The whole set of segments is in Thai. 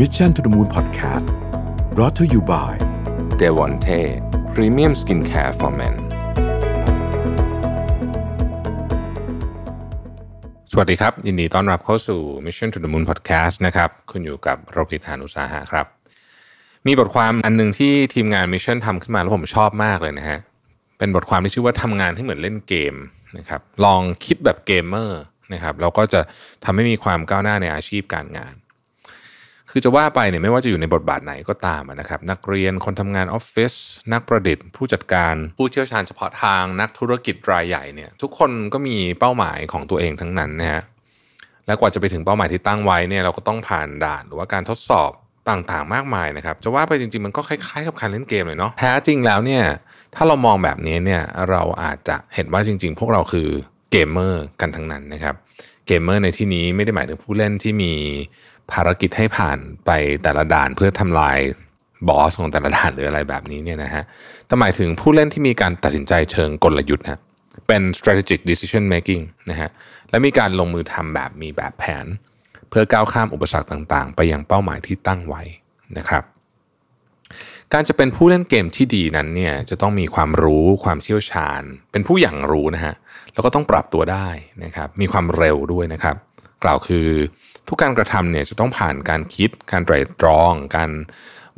Mission to the Moon Podcast brought to you by d e v o n t e Premium Skincare for Men สวัสดีครับ ยินดีต้อนรับเข้าสู่ Mission to the Moon Podcast นะครับ คุณอยู่กับโรบิทานุสาหะครับ มีบทความอันหนึงที่ทีมงาน Mission ทำขึ้นมาแล้วผมชอบมากเลยนะฮะ เป็นบทความที่ชื่อว่าทำงานให้เหมือนเล่นเกมนะครับ ลองคิดแบบเกมเมอร์นะครับ เราก็จะทำให้มีความก้าวหน้าในอาชีพการงาน คือจะว่าไปเนี่ยไม่ว่าจะอยู่ในบทบาทไหนก็ตามนะครับ นักเรียนคนทำงานออฟฟิศนักประดิษฐ์ ผู้จัดการผู้เชี่ยวชาญเฉพาะทางนักธุรกิจรายใหญ่เนี่ย ทุกคนก็มีเป้าหมายของตัวเองทั้งนั้นนะฮะและกว่าจะไปถึงเป้าหมายที่ตั้งไว้เนี่ยเราก็ต้องผ่านด่านหรือว่าการทดสอบต่างๆ มากมายนะครับ จะว่าไปจริงๆ มันก็คล้ายๆกับการเล่นเกมเลยเนาะแท้จริงแล้วเนี่ยถ้าเรามองแบบนี้เนี่ยเราอาจจะเห็นว่าจริง ๆ พวกเราคือเกมเมอร์กันทั้งนั้นนะครับเกมเมอร์ในที่นี้ไม่ได้หมายถึงผู้เล่นที่มี ภารกิจให้ผ่านไปแต่ละด่านเพื่อทำลายบอสของแต่ละด่านหรืออะไรแบบนี้เนี่ยนะฮะแต่หมายถึงผู้เล่นที่มีการตัดสินใจเชิงกลยุทธ์นะเป็น strategic decision making นะฮะ และมีการลงมือทำแบบมีแบบแผน เพื่อก้าวข้ามอุปสรรคต่างๆ ไปยังเป้าหมายที่ตั้งไว้นะครับ การจะเป็นผู้เล่นเกมที่ดีนั้นเนี่ยจะต้องมีความรู้ความเชี่ยวชาญ เป็นผู้อย่างรู้นะฮะ แล้วก็ต้องปรับตัวได้นะครับ มีความเร็วด้วยนะครับ กล่าวคือ ทุกการกระทำเนี่ยจะต้องผ่านการคิด การไตรตรอง การ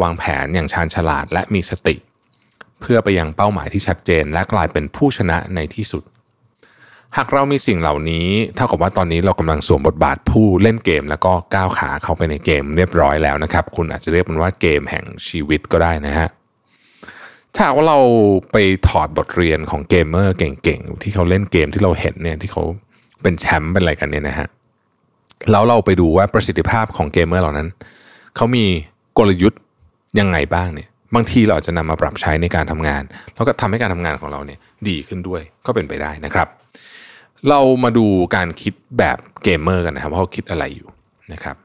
วางแผนอย่างชาญฉลาดและมีสติ เพื่อไปยังเป้าหมายที่ชัดเจน และกลายเป็นผู้ชนะในที่สุด หากเรามีสิ่งเหล่านี้เท่ากับว่าตอนนี้เรากำลังสวมบทบาทผู้เล่นเกม แล้วก็ก้าวขาเข้าไปในเกมเรียบร้อยแล้วนะครับ คุณอาจจะเรียกมันว่าเกมแห่งชีวิตก็ได้นะฮะถ้าว่าเราไปถอดบทเรียนของเกมเมอร์เก่งๆ ที่เขาเล่นเกมที่เราเห็นเนี่ยที่เขาเป็นแชมป์เป็นอะไรกันเนี่ยนะฮะ แล้วเราไปดูว่าประสิทธิภาพของเกมเมอร์เหล่านั้น เขามีกลยุทธ์ยังไงบ้างเนี่ย บางทีเราจะนำมาปรับใช้ในการทำงาน แล้วก็ทำให้การทำงานของเราเนี่ยดีขึ้นด้วยก็เป็นไปได้นะครับ เรามาดูการคิดแบบเกมเมอร์กันนะครับว่าเขาคิดอะไรอยู่นะครับ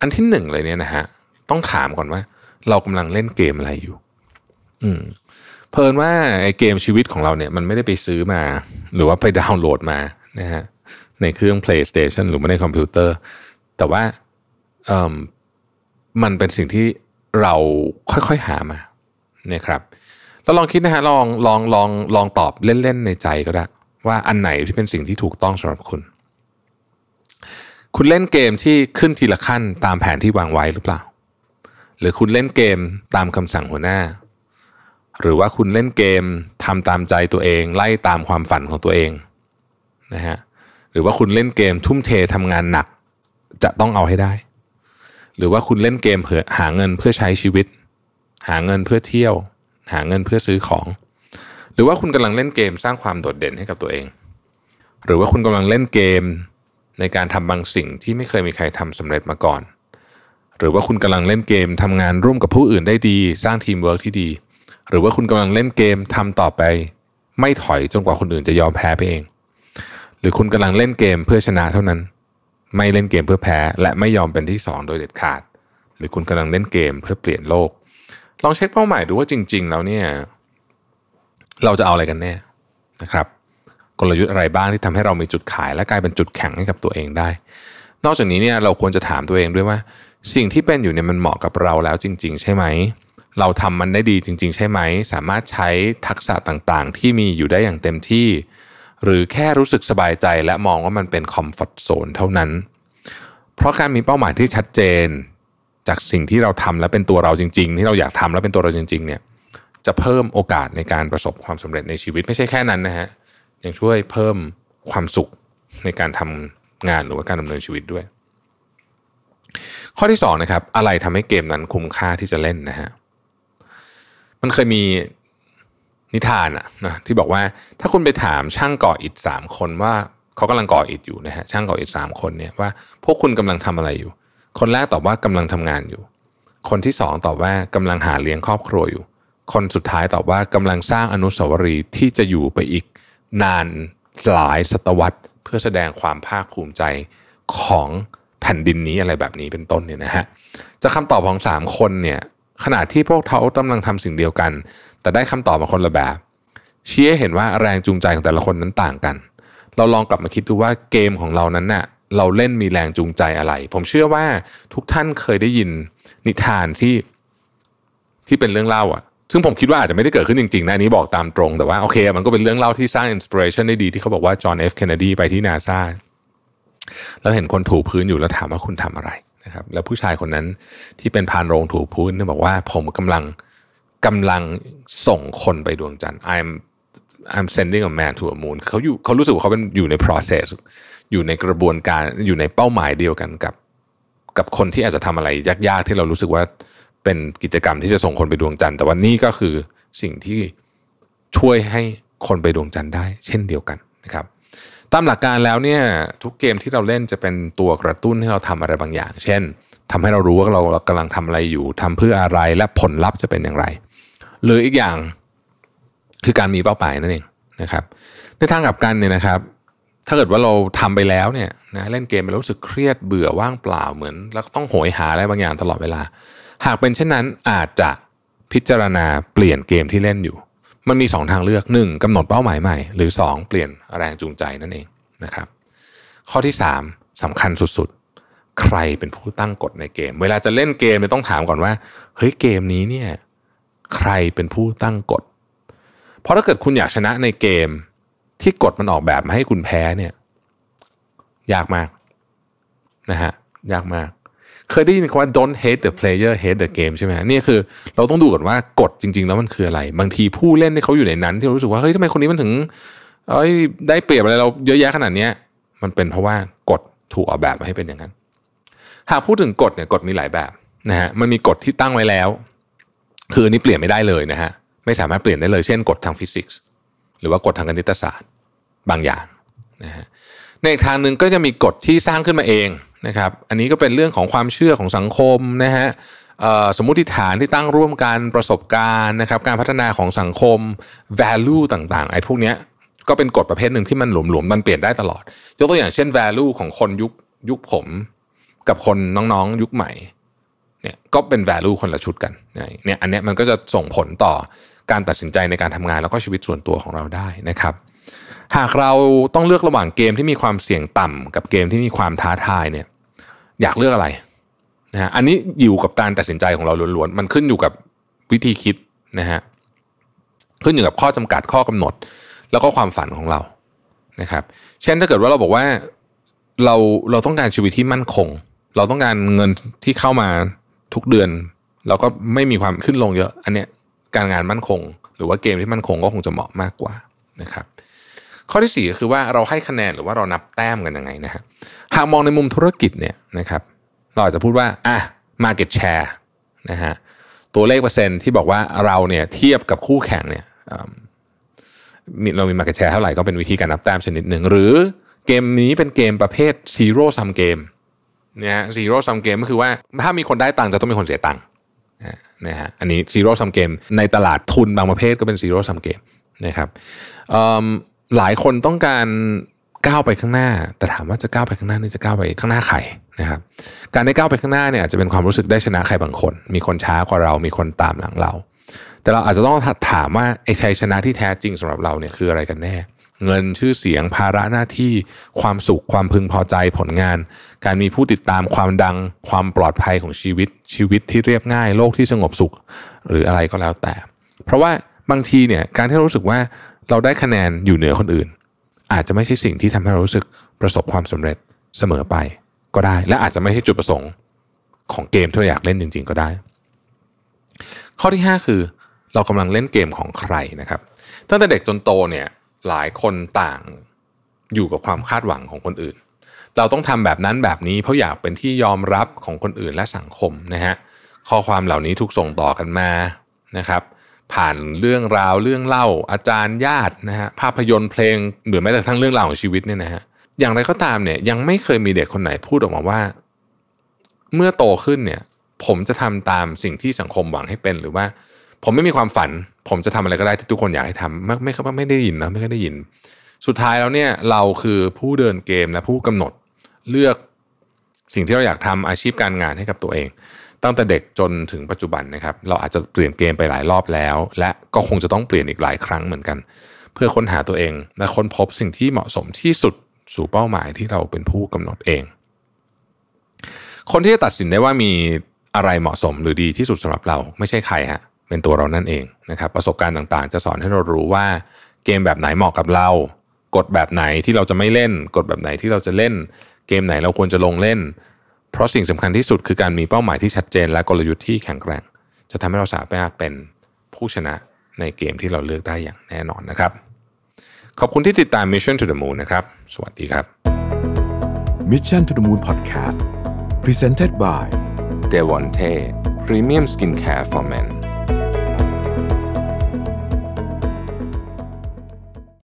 อันที่หนึ่งเลยเนี่ยนะฮะต้องถามก่อนว่า เรากำลังเล่นเกมอะไรอยู่ อืมเพลินว่าไอ้เกมชีวิตของเราเนี่ยมันไม่ได้ไปซื้อมา หรือว่าไปดาวน์โหลดมานะฮะ ในเครื่อง PlayStation หรือว่าในคอมพิวเตอร์ แต่ว่าเอ่อมันเป็นสิ่งที่เราค่อยๆหามาเนี่ยครับเราลองคิดนะฮะลองลองลองลองตอบเล่นๆในใจก็ได้ ว่าอันไหนที่เป็นสิ่งที่ถูกต้องสำหรับคุณ คุณเล่นเกมที่ขึ้นทีละขั้นตามแผนที่วางไว้หรือเปล่า หรือคุณเล่นเกมตามคำสั่งหัวหน้า หรือว่าคุณเล่นเกมทำตามใจตัวเอง ไล่ตามความฝันของตัวเองนะฮะ หรือว่าคุณเล่นเกมทุ่มเททำงานหนัก จะต้องเอาให้ได้ หรือว่าคุณเล่นเกมเพื่อหาเงินเพื่อใช้ชีวิต หาเงินเพื่อเที่ยว หาเงินเพื่อซื้อของ หรือว่าคุณกำลังเล่นเกมสร้างความโดดเด่นให้กับตัวเอง หรือว่าคุณกำลังเล่นเกมในการทำบางสิ่งที่ไม่เคยมีใครทำสำเร็จมาก่อน หรือว่าคุณกำลังเล่นเกมทำงานร่วมกับผู้อื่นได้ดี สร้างทีมเวิร์กที่ดี หรือว่าคุณกำลังเล่นเกมทำต่อไป ไม่ถอยจนกว่าคนอื่นจะยอมแพ้ไปเอง หรือคุณกำลังเล่นเกมเพื่อชนะเท่านั้น ไม่เล่นเกมเพื่อแพ้ และไม่ยอมเป็นที่สองโดยเด็ดขาด หรือคุณกำลังเล่นเกมเพื่อเปลี่ยนโลก ลองเช็คเป้าหมายดูว่าจริง ๆ แล้วเนี่ย เราจะเอาอะไรกันแน่นะครับ กลยุทธ์อะไรบ้างที่ทำให้เรามีจุดขาย และกลายเป็นจุดแข็งให้กับตัวเองได้ นอกจากนี้เนี่ยเราควรจะถามตัวเองด้วยว่า สิ่งที่เป็นอยู่เนี่ยมันเหมาะกับเราแล้วจริง ๆ ใช่ไหมเราทำมันได้ดีจริง ๆ ใช่ไหม สามารถใช้ทักษะต่างๆ ที่มีอยู่ได้อย่างเต็มที่ หรือแค่รู้สึกสบายใจและมองว่ามันเป็นคอมฟอร์ทโซนเท่านั้น เพราะการมีเป้าหมายที่ชัดเจน จากสิ่งที่เราทำและเป็นตัวเราจริง ๆ ที่เราอยากทำและเป็นตัวเราจริง ๆ เนี่ยจะเพิ่มโอกาสในการประสบความสำเร็จในชีวิตไม่ใช่แค่นั้นนะฮะยังช่วยเพิ่มความสุขในการทำงานหรือว่าการดำเนินชีวิตด้วย ข้อที่2นะครับอะไรทำให้เกมนั้นคุ้มค่าที่จะเล่นนะฮะมันเคยมี นิทานอะนะที่บอกว่าถ้าคุณไปถามช่างก่ออิฐสามคนว่าเขากำลังก่ออิฐอยู่นะฮะช่างก่ออิฐสามคนเนี่ยว่าพวกคุณกำลังทำอะไรอยู่ คนแรกตอบว่ากำลังทำงานอยู่ คนที่สองตอบว่ากำลังหาเลี้ยงครอบครัวอยู่ คนสุดท้ายตอบว่ากำลังสร้างอนุสาวรีย์ที่จะอยู่ไปอีกนานหลายศตวรรษ เพื่อแสดงความภาคภูมิใจของแผ่นดินนี้อะไรแบบนี้เป็นต้นเนี่ยนะฮะจะคำตอบของสามคนเนี่ยขณะที่พวกเขากำลังทำสิ่งเดียวกัน แต่ได้คำตอบมาคนละแบบชี้ให้เห็นว่าแรงจูงใจของแต่ละคนนั้นต่างกัน เราลองกลับมาคิดดูว่าเกมของเรานั้นเนะ่ยเราเล่นมีแรงจูงใจอะไร ผมเชื่อว่าทุกท่านเคยได้ยินนิทานที่ที่เป็นเรื่องเล่าอะซึ่งผมคิดว่าอาจจะไม่ได้เกิดขึ้นจริงๆนะอันนี้บอกตามตรง แต่ว่าโอเค มันก็เป็นเรื่องเล่าที่สร้าง inspiration ได้ดีที่เขาบอกว่าจอห์นเอฟเคนเนดีไปที่นาซาแล้วเห็นคนถูพื้นอยู่แล้วถามว่าคุณทำอะไรนะครับ แล้วผู้ชายคนนั้นที่เป็นภารโรงถูพื้นเนี่ยบอกว่าผมกำลัง กำลังส่งคนไปดวงจันทร์ I'm I'm sending a man to a moon เขาอยู่เขารู้สึกว่าเขาเป็นอยู่ใน process อยู่ในกระบวนการอยู่ในเป้าหมายเดียวกันกับ กับคนที่อาจจะทำอะไรยากๆ ที่เรารู้สึกว่าเป็นกิจกรรมที่จะส่งคนไปดวงจันทร์ แต่วันนี้ก็คือสิ่งที่ช่วยให้คนไปดวงจันทร์ได้ เช่นเดียวกันนะครับตามหลักการแล้วเนี่ยทุกเกมที่เราเล่นจะเป็นตัวกระตุ้นให้เราทำอะไรบางอย่าง เช่นทำให้เรารู้ว่าเรากำลังทำอะไรอยู่ทำเพื่ออะไรและผลลัพธ์จะเป็นอย่างไร หรืออีกอย่างคือการมีเป้าหมายนั่นเองนะครับในทางกลับกันเนี่ยนะครับ ถ้าเกิดว่าเราทำไปแล้วเนี่ยนะเล่นเกมไปแล้วรู้สึกเครียดเบื่อว่างเปล่าเหมือน แล้วต้องโหยหาอะไรบางอย่างตลอดเวลา หากเป็นเช่นนั้นอาจจะพิจารณาเปลี่ยนเกมที่เล่นอยู่ มันมี 2 ทางเลือก 1. กำหนดเป้าหมายใหม่ หรือ 2. เปลี่ยนแรงจูงใจนั่นเองนะครับ ข้อที่ 3สำคัญสุดๆ ใครเป็นผู้ตั้งกฎในเกม เวลาจะเล่นเกมเนี่ยต้องถามก่อนว่าเฮ้ยเกมนี้เนี่ย ใครเป็นผู้ตั้งกฎ เพราะถ้าเกิดคุณอยากชนะในเกมที่กฎมันออกแบบมาให้คุณแพ้เนี่ย ยากมากนะฮะยากมาก เคยได้ยินคำว่า don't hate the player hate the game ใช่ไหมนี่คือ เราต้องดูก่อนว่ากฎจริง ๆ แล้วมันคืออะไร บางทีผู้เล่นที่เขาอยู่ในนั้น ที่รู้สึกว่าเฮ้ยทำไมคนนี้มันถึงเอ้ยได้เปรียบอะไรเราเยอะแยะขนาดนี้มันเป็นเพราะว่ากฎถูกออกแบบมาให้เป็นอย่างนั้น หากพูดถึงกฎเนี่ยกฎมีหลายแบบนะฮะมันมีกฎที่ตั้งไว้แล้ว คืออันนี้เปลี่ยนไม่ได้เลยนะฮะไม่สามารถเปลี่ยนได้เลยเช่นกฎทางฟิสิกส์หรือว่ากฎทางคณิตศาสตร์บางอย่างนะฮะในอีกทางหนึ่งก็จะมีกฎที่สร้างขึ้นมาเองนะครับ อันนี้ก็เป็นเรื่องของความเชื่อของสังคมนะฮะสมมุติฐานที่ตั้งร่วมกันประสบการณ์นะครับ การพัฒนาของสังคม value ต่างๆไอ้พวกนี้ก็เป็นกฎประเภทหนึ่งที่มันหลวมๆมันเปลี่ยนได้ตลอด ยกตัวอย่างเช่น value ของคนยุคยุคผม กับคนน้องๆ ยุคใหม่ เนี่ยก็เป็น value คนละชุดกันเนี่ยอันนี้มันก็จะส่งผลต่อการตัดสินใจในการทำงานแล้วก็ชีวิตส่วนตัวของเราได้นะครับ หากเราต้องเลือกระหว่างเกมที่มีความเสี่ยงต่ำกับเกมที่มีความท้าทายเนี่ยอยากเลือกอะไรนะฮะอันนี้อยู่กับการตัดสินใจของเราล้วนๆมันขึ้นอยู่กับวิธีคิดนะฮะขึ้นอยู่กับข้อจำกัดข้อกำหนด แล้วก็ความฝันของเรานะครับ เช่นถ้าเกิดว่าเราบอกว่าเราเราต้องการชีวิตที่มั่นคง เราต้องการเงินที่เข้ามา ทุกเดือน เราก็ไม่มีความขึ้นลงเยอะ อันเนี้ยการงานมั่นคง หรือว่าเกมที่มั่นคงก็คงจะเหมาะมากกว่านะครับ ข้อที่4ก็คือว่าเราให้คะแนนหรือว่าเรานับแต้มกันยังไงนะฮะหากมองในมุมธุรกิจเนี่ยนะครับเราอาจจะพูดว่าอะ market share นะฮะตัวเลขเปอร์เซ็นต์ที่บอกว่าเราเนี่ยเทียบกับคู่แข่งเนี่ยเรามี market share เท่าไหร่ก็เป็นวิธีการนับแต้มชนิดหนึ่ง หรือเกมนี้เป็นเกมประเภท zero sum game เนี่ย zero sum game ก็คือว่าถ้ามีคนได้ตังค์จะต้องมีคนเสียตังค์นะฮะอันนี้ zero sum game ในตลาดทุนบางประเภทก็เป็น zero sum game นะครับหลายคนต้องการก้าวไปข้างหน้า แต่ถามว่าจะก้าวไปข้างหน้านี่จะก้าวไปข้างหน้าใครนะครับการได้ก้าวไปข้างหน้าเนี่ยอาจจะเป็นความรู้สึกได้ชนะใครบางคน มีคนช้ากว่าเรามีคนตามหลังเรา แต่เราอาจจะต้องถามว่าไอ้ชัยชนะที่แท้จริงสำหรับเราเนี่ยคืออะไรกันแน่ เงินชื่อเสียง ภาระหน้าที่ความสุขความพึงพอใจผลงาน การมีผู้ติดตามความดังความปลอดภัยของชีวิต ชีวิตที่เรียบง่ายโลกที่สงบสุข หรืออะไรก็แล้วแต่ เพราะว่าบางทีเนี่ยการที่เรารู้สึกว่าเราได้คะแนนอยู่เหนือคนอื่น อาจจะไม่ใช่สิ่งที่ทำให้เรารู้สึกประสบความสำเร็จเสมอไปก็ได้ และอาจจะไม่ใช่จุดประสงค์ของเกมที่เราอยากเล่นจริง ๆ ก็ได้ ข้อที่ 5 คือเรากำลังเล่นเกมของใครนะครับตั้งแต่เด็กจนโตเนี่ย หลายคนต่างอยู่กับความคาดหวังของคนอื่น เราต้องทำแบบนั้นแบบนี้เพราะอยากเป็นที่ยอมรับของคนอื่นและสังคมนะฮะข้อความเหล่านี้ถูกส่งต่อกันมานะครับผ่านเรื่องราวเรื่องเล่าอาจารย์ญาตินะฮะภาพยนตร์เพลงหรือแม้แต่ทั้งเรื่องราวของชีวิตเนี่ยนะฮะอย่างไรก็ตามเนี่ยยังไม่เคยมีเด็กคนไหนพูดออกมาว่า เมื่อโตขึ้นเนี่ย ผมจะทำตามสิ่งที่สังคมหวังให้เป็นหรือว่า ผมไม่มีความฝัน ผมจะทำอะไรก็ได้ที่ทุกคนอยากให้ทำไม่ไม่ไม่ได้ยินนะไม่ได้ยิน สุดท้ายแล้วเนี่ยเราคือผู้เดินเกมและผู้กำหนดเลือกสิ่งที่เราอยากทำอาชีพการงานให้กับตัวเอง ตั้งแต่เด็กจนถึงปัจจุบันนะครับ เราอาจจะเปลี่ยนเกมไปหลายรอบแล้ว และก็คงจะต้องเปลี่ยนอีกหลายครั้งเหมือนกัน เพื่อค้นหาตัวเอง และค้นพบสิ่งที่เหมาะสมที่สุดสู่เป้าหมายที่เราเป็นผู้กำหนดเอง คนที่จะตัดสินได้ว่ามีอะไรเหมาะสมหรือดีที่สุดสำหรับเราไม่ใช่ใครฮะ เป็นตัวเรานั่นเองนะครับประสบการณ์ต่างๆ จะสอนให้เรารู้ว่าเกมแบบไหนเหมาะกับเรา กฎแบบไหนที่เราจะไม่เล่น กฎแบบไหนที่เราจะเล่น เกมไหนเราควรจะลงเล่น เพราะสิ่งสำคัญที่สุดคือการมีเป้าหมายที่ชัดเจน และกลยุทธ์ที่แข็งแกร่ง จะทำให้เราสามารถเป็นผู้ชนะในเกมที่เราเลือกได้อย่างแน่นอนนะครับ ขอบคุณที่ติดตาม Mission to the Moon นะครับ สวัสดีครับ Mission to the Moon Podcast Presented by d e v o n t e Premium Skincare for Men